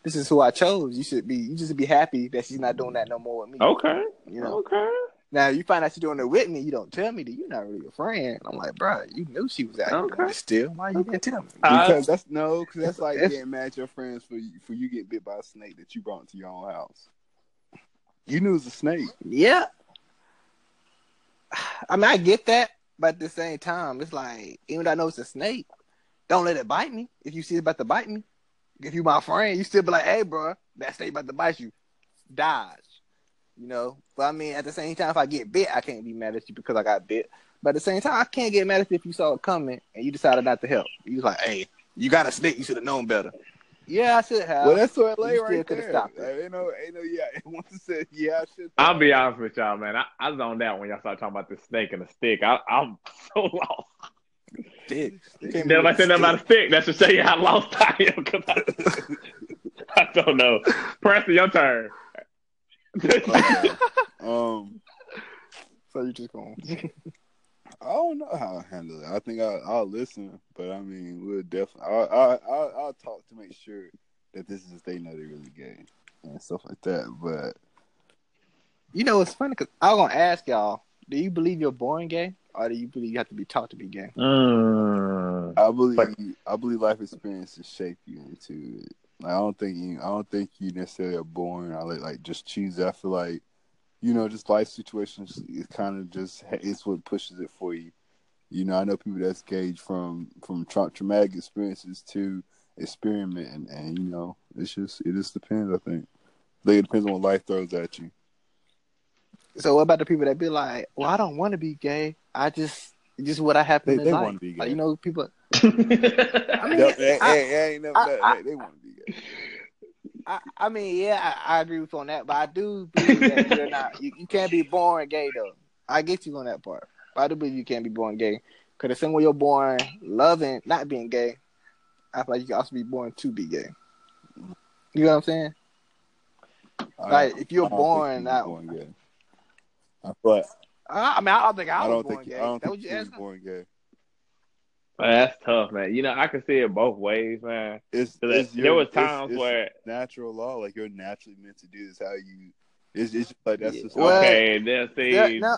this is who I chose. You should be. You just be happy that she's not doing that no more with me. okay. You know. Okay. Now you find out she's doing it with me. You don't tell me that you're not really a friend. I'm like, bro, you knew she was acting Okay. okay. still. Why you didn't tell me? Uh, Because that's no, because that's like It's- getting mad at your friends for you, for you getting bit by a snake that you brought into your own house. You knew it was a snake. Yeah. I mean, I get that, but at the same time, it's like even though I know it's a snake, don't let it bite me. If you see it about to bite me, if you my friend, you still be like, "Hey, bro, that snake about to bite you, dodge." You know. But I mean, at the same time, if I get bit, I can't be mad at you because I got bit. But at the same time, I can't get mad at you if you saw it coming and you decided not to help. You was like, "Hey, you got a snake. You should have known better." Yeah, I should have. well, that's what it you lay right coulda there. stopped it. Like, ain't no, ain't no, yeah. Once it said, yeah, I should. I'll be honest with y'all, man. I, I zoned out when y'all started talking about the snake and the stick. I, I'm so lost. Stick. You can't Nobody move said nothing the about a stick. That should show you how lost I am. 'cause I, I don't know. Preston, your turn. Um, So you just going. I don't know how I handle it. I think I, I'll listen, but I mean, we'll definitely. I, I, I, I'll talk to make sure that this is they know they're really gay and stuff like that. But You know, it's funny because I was gonna ask y'all: Do you believe you're born gay, or do you believe you have to be taught to be gay? Mm. I believe But- I believe life experiences shape you into it. Like, I don't think you I don't think you necessarily are born. I like like just choose. it. I feel like you know just life situations is kind of just it's what pushes it for you. You know, I know people that's gauge from from tra- traumatic experiences to experiment, and, and you know, it's just it just depends. I think. I think it depends on what life throws at you. So what about the people that be like, "Well, I don't want to be gay. I just just what I happen They- to they like." wanna be gay. Like, you know, people. I I mean, They, they, I- they ain't never, I- they, I- they want to be gay. I, I mean, yeah, I, I agree with you on that, but I do believe that you're not. You, you can't be born gay though. I get you on that part, but I do believe you can't be born gay because the same way you're born loving, not being gay, I feel like you can also be born to be gay. You know what I'm saying? I Like, if you're I don't born that- born gay. I feel like I, I mean, I don't think I, I was don't born think gay. I don't that think what you you was asking? born gay. That's tough, man. You know, I can see it both ways, man. It's, There- it's there your- was times it's where- natural law, like you're naturally meant to do this. How you, it's, it's just like that's just Well, okay, then see. There, no,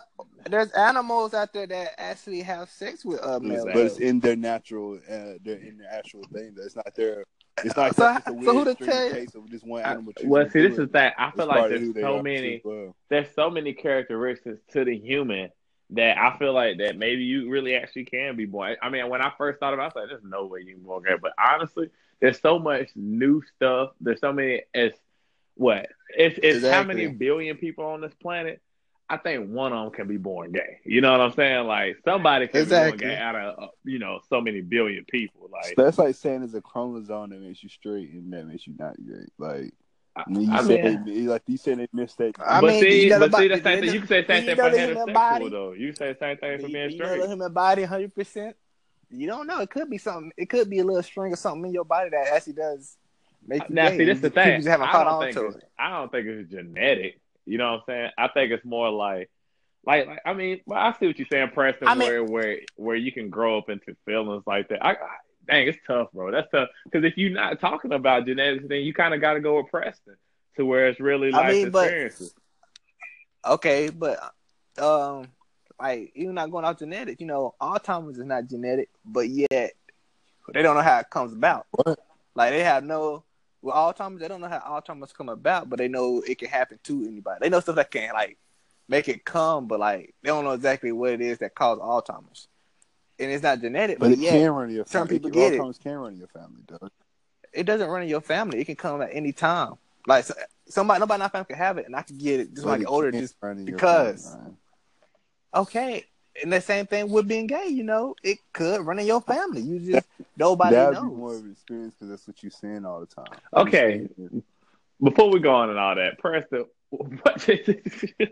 there's animals out there that actually have sex with uh, males. but it's in their natural, uh, they're in their actual thing. That's not their. It's not So- just a so who to extreme tell case of just one animal. choosing well, see, this is that. I feel like there's so many. well. there's so many characteristics to the human that I feel like that maybe you really actually can be born. I mean, when I first thought about it, I was like, there's no way you can be born gay. But honestly, there's so much new stuff. There's so many as what? It's it's how many billion people on this planet? I think one of them can be born gay. You know what I'm saying? Like somebody can Exactly. be born gay out of uh, you know so many billion people. Like That's like saying there's a chromosome that makes you straight and that makes you not gay. Like I, when you I say mean, they, like you said they missed that. I but mean, see, you know but the see, the same thing. You can say the same thing for the human heterosexual body? though. You can say the same thing for you, being you know straight. human body, hundred percent. You don't know. It could be something. It could be a little string or something in your body that actually does make you Now, gay. see, this the People thing. just haven't I caught don't on think to it's, it. I don't think it's genetic. You know what I'm saying? I think it's more like, like, like I mean, well, I see what you're saying, Preston. I mean- where where where you can grow up into feelings like that. I, I dang, it's tough, bro. That's tough because if you're not talking about genetics, then you kind of got to go with Preston. to where it's really I life mean, but- experiences. Okay, but um, like even not going off genetics, you know, Alzheimer's is not genetic, but yet they don't know how it comes about. What? Like they have no with Alzheimer's, they don't know how Alzheimer's come about, but they know it can happen to anybody. They know stuff that can like make it come, but like they don't know exactly what it is that causes Alzheimer's. And it's not genetic, But but, it yet can run in your family. people get it. Can run in your family, Doug. it doesn't run in your family. It can come at any time. Like so, somebody, nobody in our family can have it, and I can get it just when I get older. Just run in your because. family, okay, and the same thing with being gay. You know, it could run in your family. You just nobody That'd knows. be more of an experience because that's what you're seeing all the time. Okay. Before we go on and all that, Preston, what did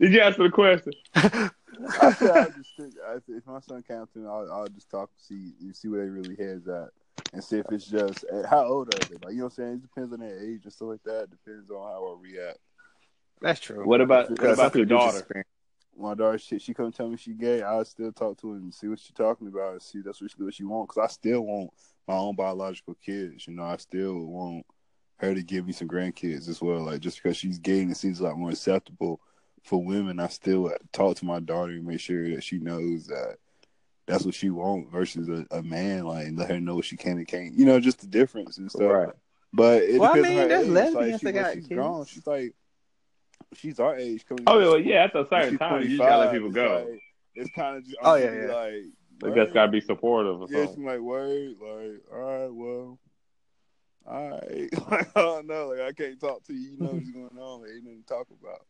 you answer the question? I said I just think I said, if my son came to me, I'll, I'll just talk see you see where they really heads at and see if it's just eh, how old are they? Like you know what I'm saying? It depends on their age and stuff like that. Depends on how I react. That's true. What about what about your people just daughter? Experience- My daughter, she, she come tell me she gay. I still talk to her and see what she talking about. And see that's what she, what she want. Because I still want my own biological kids. You know, I still want her to give me some grandkids as well. Like just because she's gay and it seems a lot more acceptable for women, I still talk to my daughter and make sure that she knows that that's what she wants versus a, a man. Like and let her know what she can and can't. You know, just the difference and stuff. Right. But it Well, I depends on mean, her there's age. lesbians like, that got kids. grown. She's like, she's our age. Coming Oh well, yeah. At a certain time, you gotta let people it's go. like- it's kind of just Oh, oh yeah, yeah, yeah. like They word. just gotta be supportive or yeah, something. she's like word, like all right, well, all right, like I don't know, like I can't talk to you, you know what's going on, like, ain't nothing to talk about.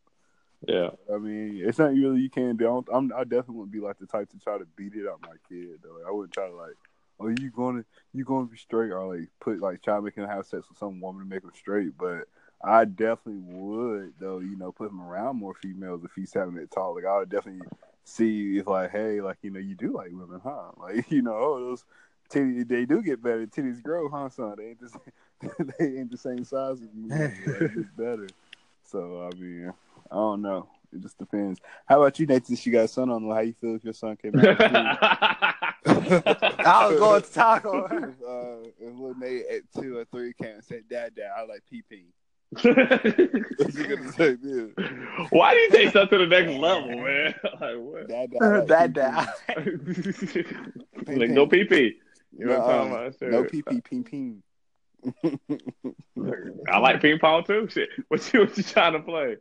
Yeah. I mean, it's not really you can't do. I, don't, I'm, I definitely wouldn't be like the type to try to beat it out my kid though. Like, I wouldn't try to like, oh, you gonna you gonna be straight or like put like try to make him have sex with some woman to make him straight, but. I definitely would, though. You know, put him around more females if he's having it talk. Like I would definitely see if, like, hey, like you know, you do like women, huh? Like you know, oh, those titties they do get better. Titties grow, huh, son? They ain't the same, they ain't the same size as you. Like, it's better. So I mean, I don't know. It just depends. How about you, Nathan? Since you got a son on, how you feel if your son came out? I was going to talk on uh, if little Nate at two or three came and said, "Dad, Dad, I like pee pee." What you gonna say, dude? Why do you take stuff to the next level, man? Like what? Dad, Dad, I like uh, That pee-pee." like no pee pee. You know what I'm Nuh-uh. talking about? Shit. No pee pee, ping ping. I like ping pong too. Shit. What you what you trying to play?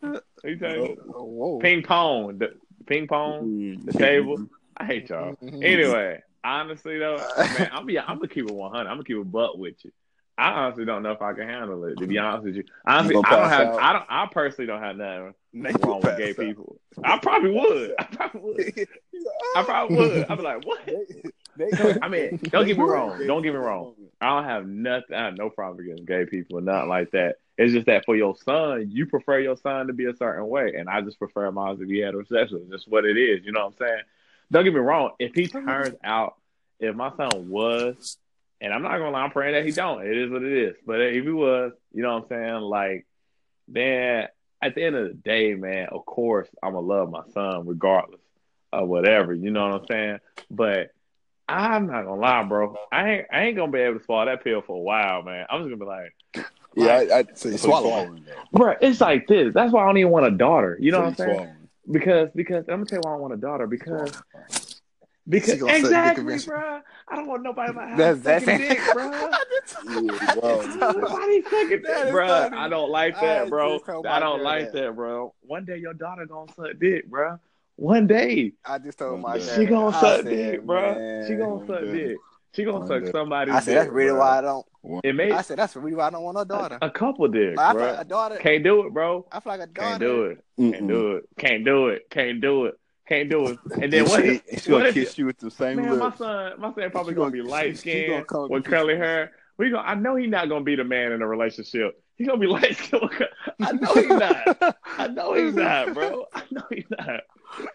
What you trying to Oh. Ping pong. The ping pong. Mm-hmm. The table. I hate y'all. Mhm. Anyway, honestly though, man, I'm be I'm gonna keep it 100. I'm gonna keep it butt with you. I honestly don't know if I can handle it. To be honest with you, honestly, You I don't have. out? I don't. I personally don't have nothing Nate wrong with gay out. people. I probably would. I probably would. I probably would. I'd be like, what? I mean, don't get me wrong. Don't get me wrong. I don't have nothing. I have no problem against gay people or nothing like that. It's just that for your son, you prefer your son to be a certain way, and I just prefer mine to be heterosexual. It's just what it is. You know what I'm saying? Don't get me wrong. If he turns out, if my son was, and I'm not gonna lie, I'm praying that he don't. It is what it is. But if he was, you know what I'm saying? Like, then at the end of the day, man, of course I'm gonna love my son regardless of whatever. You know what I'm saying? But I'm not gonna lie, bro. I ain't I ain't gonna be able to swallow that pill for a while, man. I'm just gonna be like, Yeah, I, I So you swallow bro, it's like this. That's why I don't even want a daughter. You know though. what I'm saying? swallowing. Because because I'm gonna tell you why I want a daughter because because She gonna suck dick exactly, bro. I don't want nobody in my house That's that's sucking dick, bro. Yeah, bro. Why sucking That that, is bro? funny. I don't like that, bro. told I don't like that. that, bro. One day your daughter gonna suck dick, bro. One day I just told my One dad. she gonna I suck said, dick, bro. man. She gonna suck day. dick. She gonna suck day. somebody's I said that's really bro. why I don't. It may I said that's really why I don't want no a, daughter. a couple dicks, Like, I feel bro. like a daughter. Can't do it, bro. I feel like a daughter. Can't do it. Can't do it. Can't do it. Can't do it. Can't do it. And then what? she, if- and she what gonna if kiss you with the same Man, my son, my son probably gonna, gonna- be light she- she skinned with curly hair. We gonna, I know he's not gonna be the man in a relationship. He's gonna be light skinned. I know he's not. I know he's not, bro. I know he's not.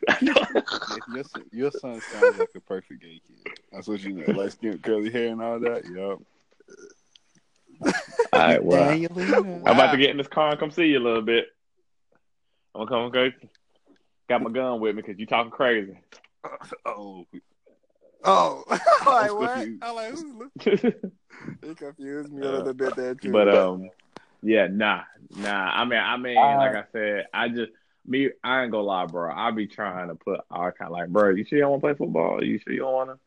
I know. If your, son, your son sounds like a perfect gay kid. That's what you know. Light skin, curly hair, and all that. Yup. All right, well, Angelina. I'm about to get in this car and come see you a little bit. I'm gonna come, okay? Got my gun with me because you talking crazy. Oh, Oh, I'm like I'm what? confused. I'm like who's It confused me a little bit there too. um, Yeah, nah, nah. I mean, I mean, Uh, like I said, I just me. I ain't gonna lie, bro. I be trying to put our kind of like, bro. You sure you don't want to play football? You sure you don't want to?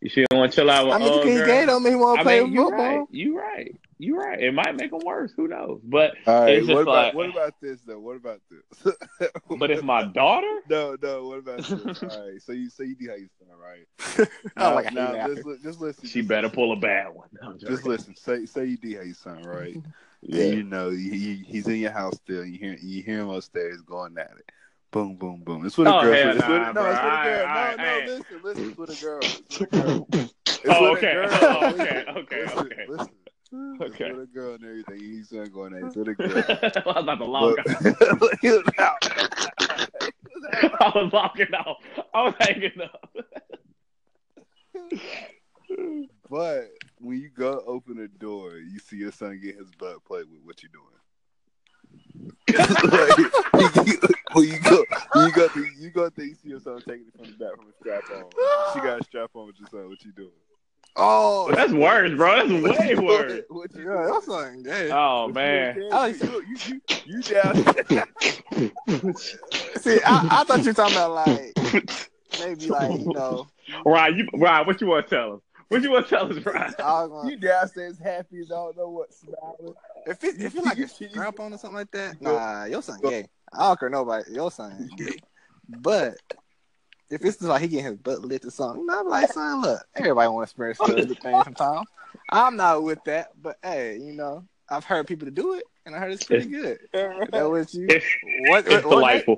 You sure you don't want to chill out with I mean, old he's girl? gay don't mean he want to play mean, you football. right. You right. You right. It might make them worse. Who knows? But All right, It's just what about like- what about this though? What about this? but if my daughter, no, no, what about this? All right, so you so you do how you sound, right? I don't like how now, you now laughing. just, li- just listen. she just better listen. pull a bad one. No, Just joking. listen. Say say you do how you sound, right? Yeah. And you know he, he- he's in your house still. You hear you hear him upstairs going at it. Boom, boom, boom. It's with a Oh, girl. hell it's with, nah, no, it's with a girl. Alright, no, alright, no, hey. listen, listen. It's with a girl. It's with a girl. It's Oh, with a okay. girl. Oh, okay, okay, listen, okay. Listen. Mm-hmm. Okay. With a girl and everything. He's not going at it. It's with a girl. I was about to log out. But, he was out. I was logging out. I was hanging up. But when you go open the door, you see your son get his butt played with. What you doing? like, when you go, when you go, to, you go, to, you see your son taking it from the back from a strap on. She got a strap on with your son. What you doing? Oh, That's worse, bro. That's way worse. What you yeah, that's something gay. Oh What man. doing? I You, you, you, you down? See, I, I thought you were talking about like maybe like you know. Ryan, you Ryan, what you want to tell us? What you want to tell us, Ryan? I was gonna, you downstairs happy as I don't know what smiling. if it if it's like a strap on or something like that, nah, your son gay. I don't care nobody. Your son gay. But if it's just like he getting his butt lit or something, I'm like, son, look, everybody wants to experience good things sometimes. I'm not with that, but hey, you know, I've heard people to do it, and I heard it's pretty good. Is that what you? It's, What? it's what- delightful.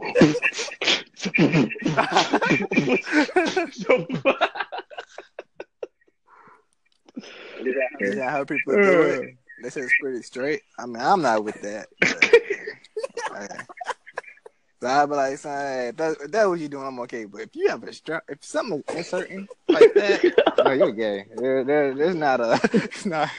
Yeah, I heard people do it. They said it's pretty straight. I mean, I'm not with that. But, hey. So I'd be like, son, hey, if, that, if that's what you're doing, I'm okay. But if you have a strap, if something is uncertain like that, no, you're gay. There, there, there's not a, it's not.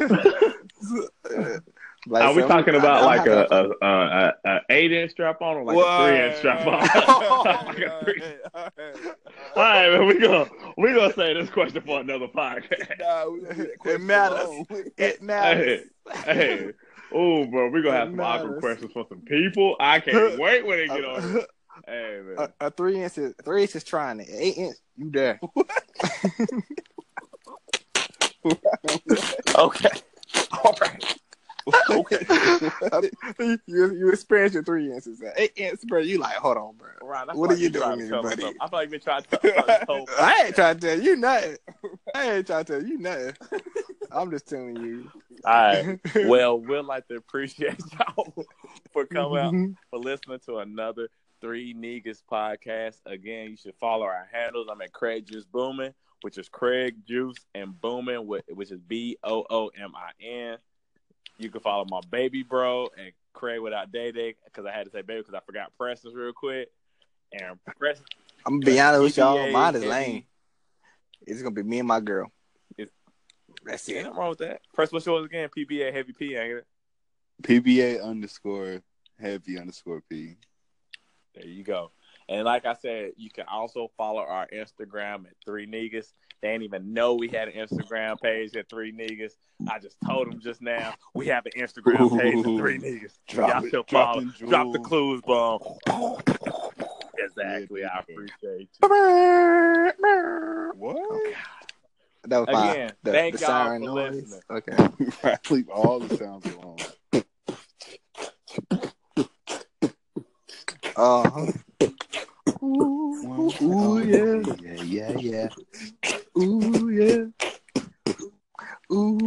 like, Are we so talking I- about I like have a, a, a, a eight inch strap on or like a three inch strap on? like a oh, three. All right, man, we gonna we gonna say this question for another podcast. Nah, we leave that It matters. alone. It matters. Hey, oh, bro, we're gonna have some awkward questions for some people. I can't wait when they get on. Hey, man. a, a three inch is three inch is trying it. Eight inch, you there? Okay. All right. Okay. you you experience your three inches. Eight inches, bro. You like, hold on, bro. Ryan, What like are you doing here, buddy? something. I feel like you've been trying to tell us I ain't trying to tell you nothing. I ain't trying to tell you nothing. I'm just telling you. All right. Well, we'd like to appreciate y'all for coming out, mm-hmm. for listening to another Three Niggas podcast. Again, you should follow our handles. I'm at Craig Juice Booming, which is Craig Juice and Booming, which is B O O M I N. You can follow my baby bro and Craig without Day Day because I had to say baby because I forgot Preston's real quick. And Preston, I'm gonna be honest with y'all. Mine is heavy. lame. It's gonna be me and my girl. It's- That's ain't nothing wrong with that. Press what's yours again? PBA Heavy P, ain't it? PBA underscore heavy underscore P. There you go. And like I said, you can also follow our Instagram at Three Niggas. They didn't even know we had an Instagram page at Three Niggas. I just told them just now we have an Instagram page at Three Niggas. Drop Y'all it, should follow. Drop the clues, bomb. Exactly. I appreciate you. What? That was fine. Again, The, thank the y'all siren for noise. listening. Okay. Right, leave all the sounds alone. Uh huh. Ooh, yeah. Yeah, yeah, yeah. Ooh yeah. Ooh.